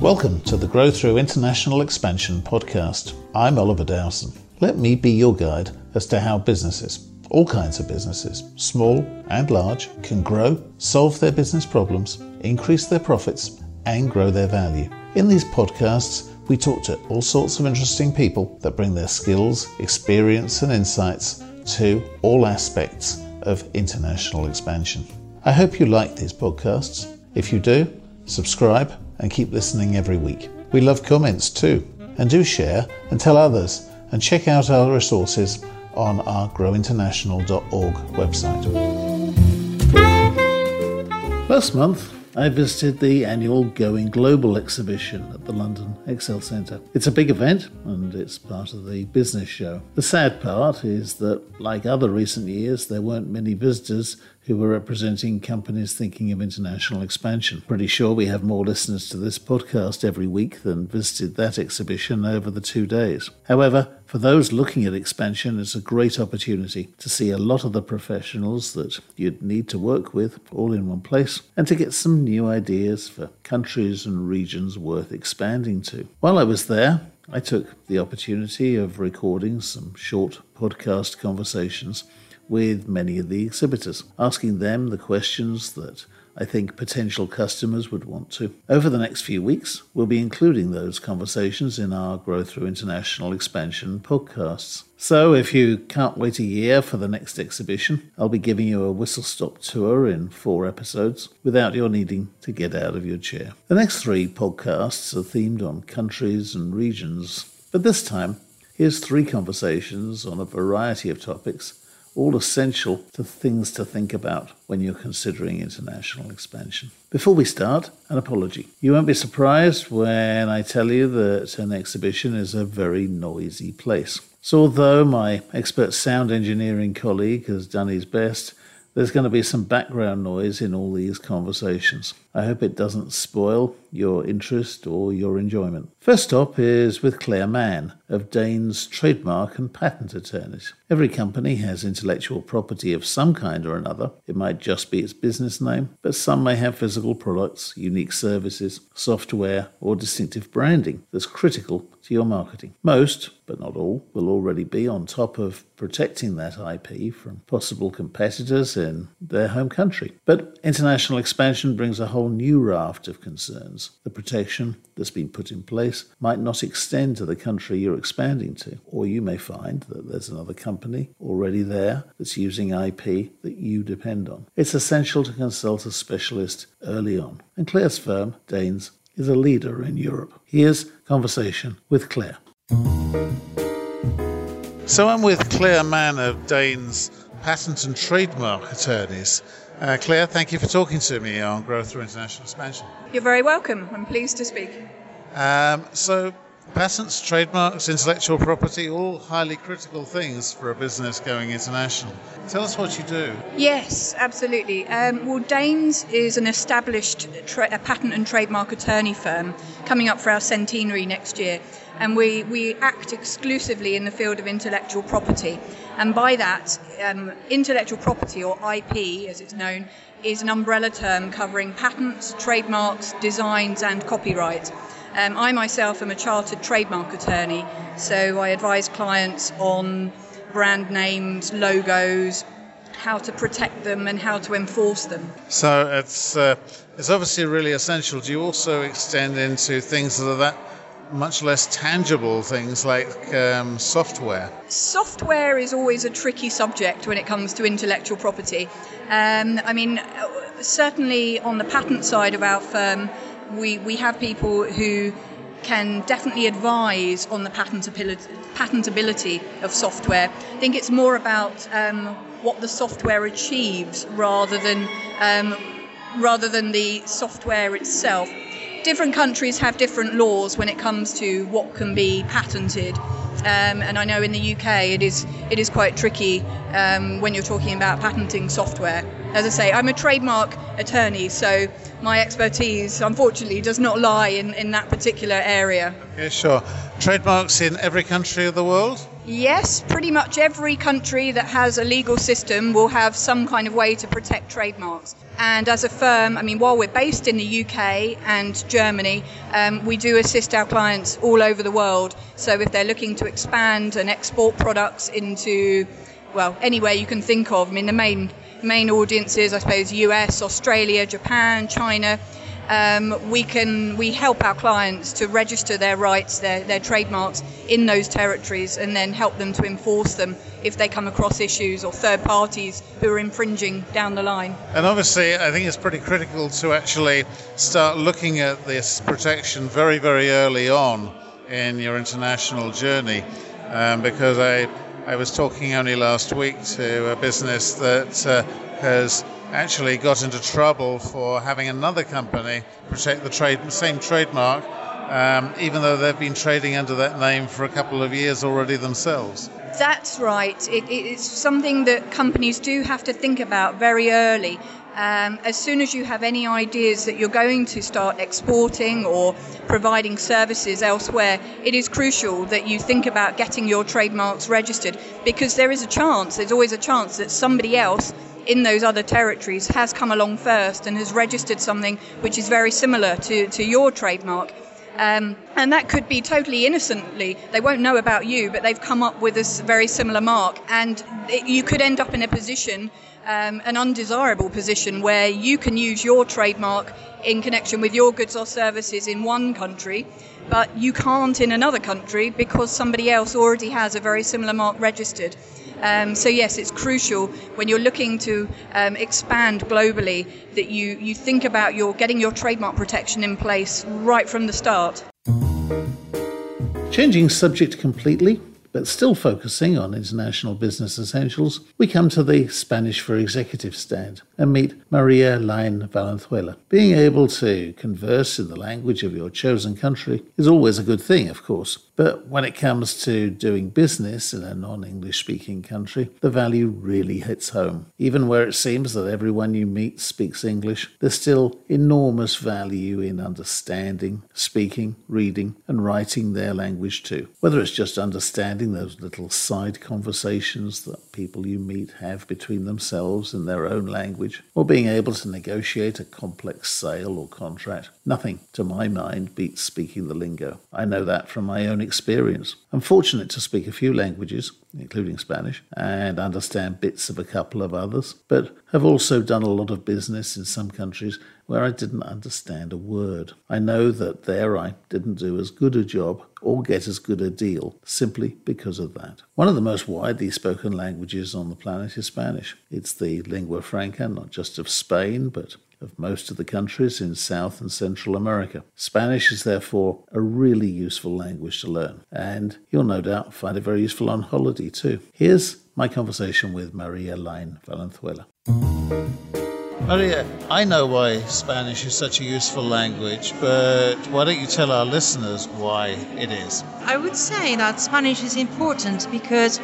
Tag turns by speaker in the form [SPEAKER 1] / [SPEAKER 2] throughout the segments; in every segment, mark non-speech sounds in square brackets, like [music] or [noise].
[SPEAKER 1] Welcome to the Grow Through International Expansion podcast. I'm Oliver Dowson. Let me be your guide as to how businesses, all kinds of businesses, small and large, can grow, solve their business problems, increase their profits, and grow their value. In these podcasts, we talk to all sorts of interesting people that bring their skills, experience, and insights to all aspects of international expansion. I hope you like these podcasts. If you do, subscribe and keep listening every week. We love comments too, and do share and tell others, and check out our resources on our growinternational.org website. Last month, I visited the annual Going Global exhibition at the London Excel Centre. It's a big event and it's part of the business show. The sad part is that, like other recent years, there weren't many visitors who were representing companies thinking of international expansion. Pretty sure we have more listeners to this podcast every week than visited that exhibition over the two days. However, for those looking at expansion, it's a great opportunity to see a lot of the professionals that you'd need to work with all in one place and to get some new ideas for countries and regions worth expanding to. While I was there, I took the opportunity of recording some short podcast conversations with many of the exhibitors, asking them the questions that I think potential customers would want to. Over the next few weeks, we'll be including those conversations in our Grow Through International Expansion podcasts. So if you can't wait a year for the next exhibition, I'll be giving you a whistle stop tour in four episodes without your needing to get out of your chair. The next three podcasts are themed on countries and regions, but this time, here's three conversations on a variety of topics all essential to things to think about when you're considering international expansion. Before we start, an apology. You won't be surprised when I tell you that an exhibition is a very noisy place. So, although my expert sound engineering colleague has done his best, there's going to be some background noise in all these conversations. I hope it doesn't spoil your interest or your enjoyment. First up is with Claire Mann of Dehns Trademark and Patent Attorneys. Every company has intellectual property of some kind or another. It might just be its business name, but some may have physical products, unique services, software, or distinctive branding that's critical to your marketing. Most, but not all, will already be on top of protecting that IP from possible competitors in their home country. But international expansion brings a whole new raft of concerns. The protection that's been put in place might not extend to the country you're expanding to, or you may find that there's another company already there that's using IP that you depend on. It's essential to consult a specialist early on, and Claire's firm, Dehns, is a leader in Europe. Here's conversation with Claire. So I'm with Claire Mann of Dehns Patent and Trademark Attorneys. Uh, Claire, thank you for talking to me on Growth Through International Expansion.
[SPEAKER 2] You're very welcome. I'm pleased to speak.
[SPEAKER 1] Um, so, patents, trademarks, intellectual property, all highly critical things for a business going international. Tell us what you do.
[SPEAKER 2] Yes, absolutely. Um, well, Dehns is an established tra- patent and trademark attorney firm coming up for our centenary next year and we, we act exclusively in the field of intellectual property. And by that, um, intellectual property, or IP as it's known, is an umbrella term covering patents, trademarks, designs, and copyright. Um, I myself am a chartered trademark attorney, so I advise clients on brand names, logos, how to protect them, and how to enforce them.
[SPEAKER 1] So it's uh, it's obviously really essential. Do you also extend into things that are that much less tangible things like um, software?
[SPEAKER 2] Software is always a tricky subject when it comes to intellectual property. Um, I mean, certainly on the patent side of our firm, we, we have people who can definitely advise on the patentability, patentability of software. I think it's more about um, what the software achieves rather than um, rather than the software itself different countries have different laws when it comes to what can be patented. Um, and I know in the UK it is it is quite tricky um, when you're talking about patenting software. As I say, I'm a trademark attorney, so my expertise unfortunately does not lie in, in that particular area.
[SPEAKER 1] Yeah, sure. Trademarks in every country of the world?
[SPEAKER 2] Yes, pretty much every country that has a legal system will have some kind of way to protect trademarks. And as a firm, I mean, while we're based in the UK and Germany, um, we do assist our clients all over the world. So if they're looking to expand and export products into, well, anywhere you can think of, I mean, the main main audiences, I suppose, US, Australia, Japan, China um, we can we help our clients to register their rights, their, their trademarks in those territories, and then help them to enforce them if they come across issues or third parties who are infringing down the line.
[SPEAKER 3] And obviously, I think it's pretty critical to actually start looking at this protection very, very early on in your international journey, um, because I I was talking only last week to a business that uh, has actually got into trouble for having another company protect the trade, same trademark, um, even though they've been trading under that name for a couple of years already themselves.
[SPEAKER 2] That's right. It, it's something that companies do have to think about very early. Um, as soon as you have any ideas that you're going to start exporting or providing services elsewhere, it is crucial that you think about getting your trademarks registered because there is a chance, there's always a chance that somebody else in those other territories has come along first and has registered something which is very similar to, to your trademark. Um, and that could be totally innocently. They won't know about you, but they've come up with a very similar mark. And it, you could end up in a position, um, an undesirable position, where you can use your trademark in connection with your goods or services in one country, but you can't in another country because somebody else already has a very similar mark registered. Um, so yes, it's crucial when you're looking to um, expand globally that you, you think about your getting your trademark protection in place right from the start.
[SPEAKER 1] Changing subject completely, but still focusing on international business essentials, we come to the Spanish for Executive stand and meet Maria Lain Valenzuela. Being able to converse in the language of your chosen country is always a good thing, of course, but when it comes to doing business in a non English speaking country, the value really hits home. Even where it seems that everyone you meet speaks English, there's still enormous value in understanding, speaking, reading, and writing their language too. Whether it's just understanding those little side conversations that people you meet have between themselves in their own language, or being able to negotiate a complex sale or contract, nothing, to my mind, beats speaking the lingo. I know that from my own experience. I'm fortunate to speak a few languages, including Spanish, and understand bits of a couple of others, but have also done a lot of business in some countries where I didn't understand a word. I know that there I didn't do as good a job or get as good a deal simply because of that. One of the most widely spoken languages on the planet is Spanish. It's the lingua franca not just of Spain, but of most of the countries in South and Central America. Spanish is therefore a really useful language to learn, and you'll no doubt find it very useful on holiday too. Here's my conversation with Maria Lain Valenzuela. Maria, I know why Spanish is such a useful language, but why don't you tell our listeners why it is?
[SPEAKER 4] I would say that Spanish is important because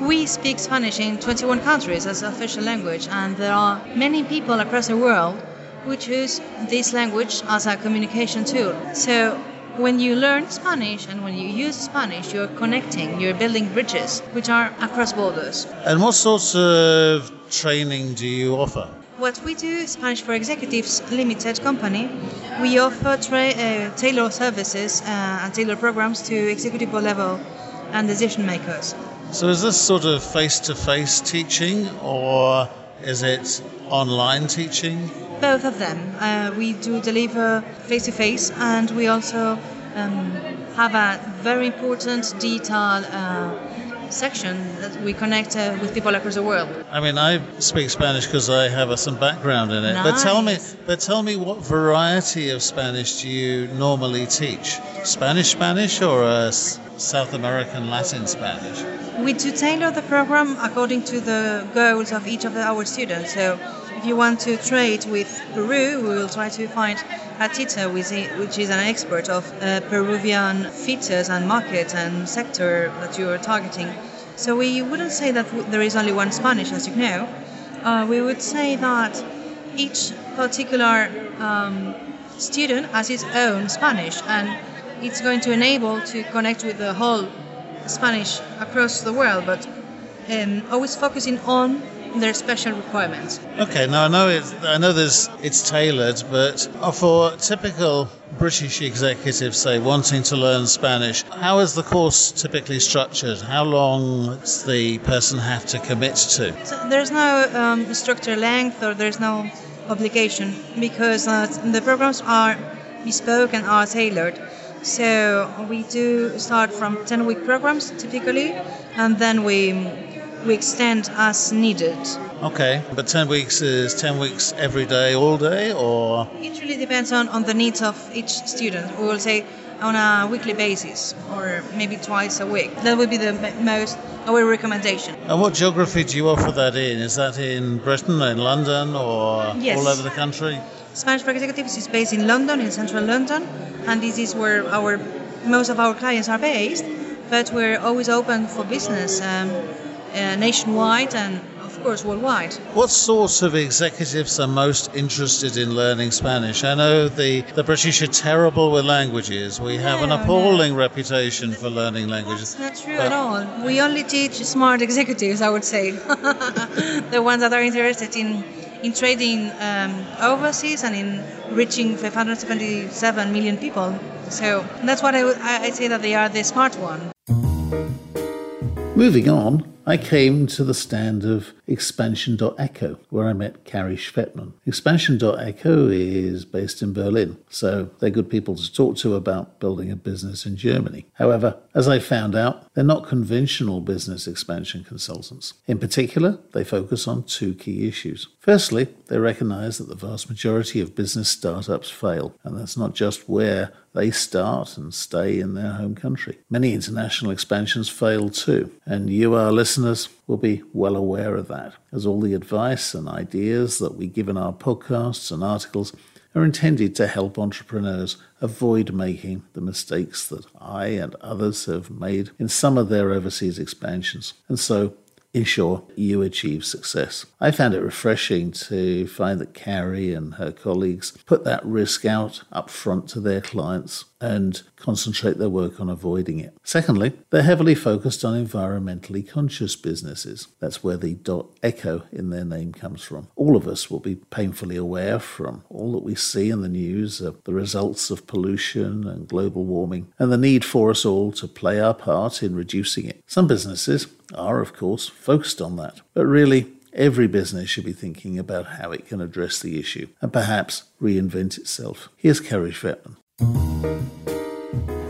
[SPEAKER 4] we speak Spanish in 21 countries as official language, and there are many people across the world we choose this language as a communication tool. So when you learn Spanish and when you use Spanish, you're connecting, you're building bridges which are across borders.
[SPEAKER 1] And what sorts of training do you offer?
[SPEAKER 4] What we do, Spanish for Executives Limited Company, we offer tra- uh, tailor services uh, and tailor programs to executive level and decision makers.
[SPEAKER 1] So is this sort of face-to-face teaching or is it online teaching?
[SPEAKER 4] Both of them. Uh, we do deliver face to face, and we also um, have a very important detail uh, section that we connect uh, with people across the world.
[SPEAKER 1] I mean, I speak Spanish because I have uh, some background in it.
[SPEAKER 4] Nice.
[SPEAKER 1] But tell me, but tell me, what variety of Spanish do you normally teach? Spanish Spanish or a South American Latin Spanish?
[SPEAKER 4] We do tailor the program according to the goals of each of our students. So if you want to trade with Peru, we will try to find a teacher which is an expert of uh, Peruvian features and market and sector that you are targeting. So we wouldn't say that there is only one Spanish, as you know. Uh, we would say that each particular um, student has its own Spanish, and it's going to enable to connect with the whole Spanish across the world, but um, always focusing on their special requirements.
[SPEAKER 3] Okay, now I know it's I know there's it's tailored, but for typical British executives, say wanting to learn Spanish, how is the course typically structured? How long does the person have to commit to?
[SPEAKER 4] So there's no um, structure length or there's no obligation because uh, the programs are bespoke and are tailored. So we do start from 10 week programs typically, and then we we extend as needed.
[SPEAKER 3] Okay, but 10 weeks is 10 weeks every day, all day, or?
[SPEAKER 4] It really depends on, on the needs of each student. We will say on a weekly basis or maybe twice a week. That would be the most our recommendation.
[SPEAKER 3] And what geography do you offer that in? Is that in Britain, in London, or
[SPEAKER 4] yes.
[SPEAKER 3] all over the country?
[SPEAKER 4] Spanish for Executives is based in London, in central London, and this is where our most of our clients are based. But we're always open for business. Um, uh, nationwide and of course worldwide.
[SPEAKER 3] What sorts of executives are most interested in learning Spanish? I know the, the British are terrible with languages. We have an appalling reputation for learning languages.
[SPEAKER 4] That's not true but at all. We only teach smart executives, I would say. [laughs] the ones that are interested in in trading um, overseas and in reaching 577 million people. So that's what I, I say that they are the smart one.
[SPEAKER 1] Moving on, I came to the stand of Expansion.eco, where I met Carrie Schwettmann. Expansion.eco is based in Berlin, so they're good people to talk to about building a business in Germany. However, as I found out, they're not conventional business expansion consultants. In particular, they focus on two key issues. Firstly, they recognize that the vast majority of business startups fail, and that's not just where they start and stay in their home country. Many international expansions fail too, and you, our listeners, will be well aware of that, as all the advice and ideas that we give in our podcasts and articles are intended to help entrepreneurs avoid making the mistakes that I and others have made in some of their overseas expansions. And so ensure you achieve success. I found it refreshing to find that Carrie and her colleagues put that risk out up front to their clients and concentrate their work on avoiding it. Secondly, they're heavily focused on environmentally conscious businesses. That's where the dot .eco in their name comes from. All of us will be painfully aware from all that we see in the news of the results of pollution and global warming and the need for us all to play our part in reducing it. Some businesses are, of course, focused on that, but really Every business should be thinking about how it can address the issue and perhaps reinvent itself. Here's Carrie Schwettmann.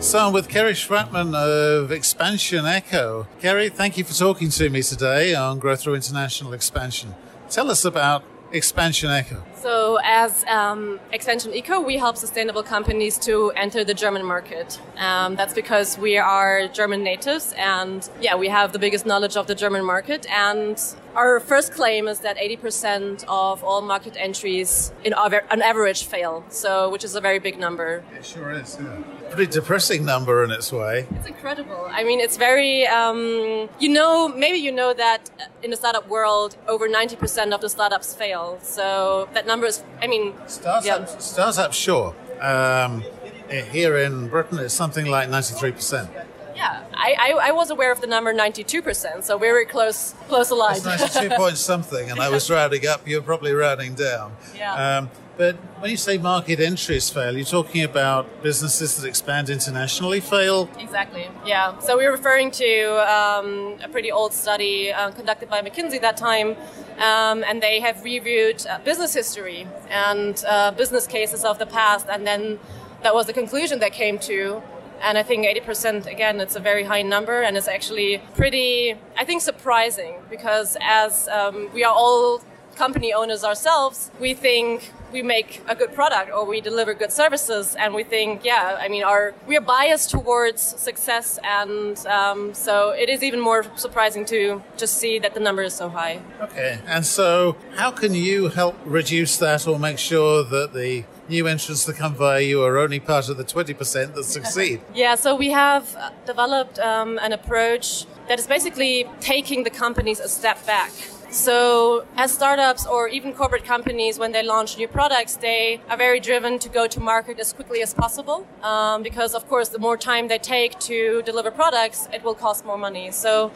[SPEAKER 3] So I'm with Kerry Schwettmann of Expansion Eco. Kerry, thank you for talking to me today on Grow Through International Expansion. Tell us about Expansion Eco.
[SPEAKER 5] So, as um, Expansion Eco, we help sustainable companies to enter the German market. Um, that's because we are German natives, and yeah, we have the biggest knowledge of the German market. And our first claim is that 80% of all market entries, in on average, fail. So, which is a very big number.
[SPEAKER 3] It sure is. Yeah pretty depressing number in its way.
[SPEAKER 5] It's incredible. I mean, it's very, um, you know, maybe you know that in the startup world, over 90% of the startups fail. So that number is, I mean,
[SPEAKER 3] startups, yeah. startups sure. Um, here in Britain, it's something like 93%.
[SPEAKER 5] Yeah, I, I, I, was aware of the number 92%, so very close, close aligned.
[SPEAKER 3] It's 92 [laughs] point something, and I was rounding up. You're probably rounding down.
[SPEAKER 5] Yeah. Um,
[SPEAKER 3] but when you say market entries fail, you're talking about businesses that expand internationally fail?
[SPEAKER 5] Exactly, yeah. So we're referring to um, a pretty old study uh, conducted by McKinsey that time, um, and they have reviewed uh, business history and uh, business cases of the past, and then that was the conclusion they came to. And I think 80%, again, it's a very high number, and it's actually pretty, I think, surprising because as um, we are all company owners ourselves, we think we make a good product or we deliver good services, and we think, yeah, I mean, our we are biased towards success, and um, so it is even more surprising to just see that the number is so high.
[SPEAKER 3] Okay, and so how can you help reduce that or make sure that the new entrants that come via you are only part of the 20% that succeed? [laughs]
[SPEAKER 5] yeah, so we have developed um, an approach that is basically taking the companies a step back So, as startups or even corporate companies, when they launch new products, they are very driven to go to market as quickly as possible. Um, because, of course, the more time they take to deliver products, it will cost more money. So,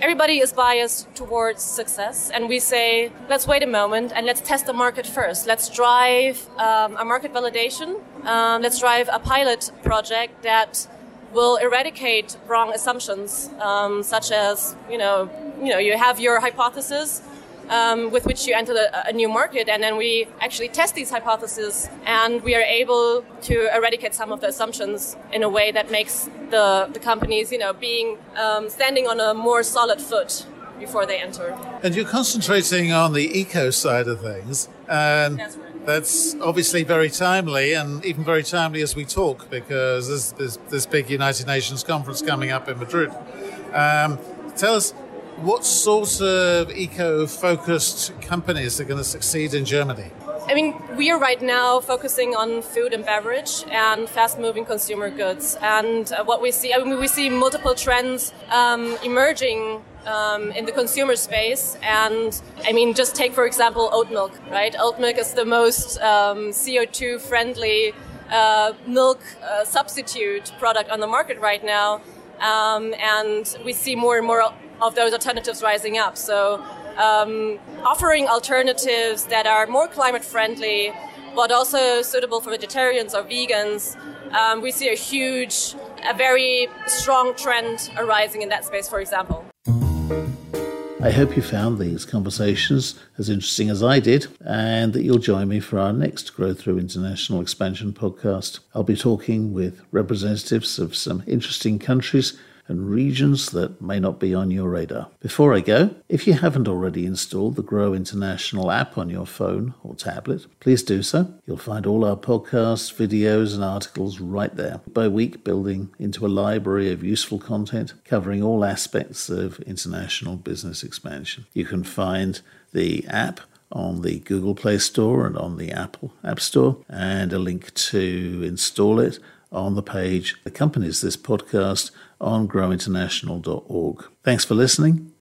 [SPEAKER 5] everybody is biased towards success, and we say, let's wait a moment and let's test the market first. Let's drive um, a market validation. Um, let's drive a pilot project that will eradicate wrong assumptions, um, such as you know, you know, you have your hypothesis. Um, with which you enter a, a, new market, and then we actually test these hypotheses, and we are able to eradicate some of the assumptions in a way that makes the, the companies, you know, being um, standing on a more solid foot before they enter.
[SPEAKER 3] And you're concentrating on the eco side of things, and
[SPEAKER 5] That's right.
[SPEAKER 3] that's obviously very timely, and even very timely as we talk, because there's this, this big United Nations conference coming up in Madrid. Um, tell us what sort of eco-focused companies are going to succeed in Germany.
[SPEAKER 5] I mean, we are right now focusing on food and beverage and fast-moving consumer goods. And uh, what we see, I mean, we see multiple trends um, emerging um, in the consumer space. And I mean, just take for example oat milk, right? Oat milk is the most um, CO2 friendly uh, milk uh, substitute product on the market right now. Um, and we see more and more of those alternatives rising up. So, um, offering alternatives that are more climate friendly, but also suitable for vegetarians or vegans, um, we see a huge, a very strong trend arising in that space, for example.
[SPEAKER 1] I hope you found these conversations as interesting as I did, and that you'll join me for our next Grow Through International Expansion podcast. I'll be talking with representatives of some interesting countries and regions that may not be on your radar. Before I go, if you haven't already installed the Grow International app on your phone or tablet, please do so. You'll find all our podcasts, videos, and articles right there, by week building into a library of useful content covering all aspects of international business expansion. You can find the app on the Google Play Store and on the Apple App Store, and a link to install it on the page that accompanies this podcast on growinternational.org. Thanks for listening.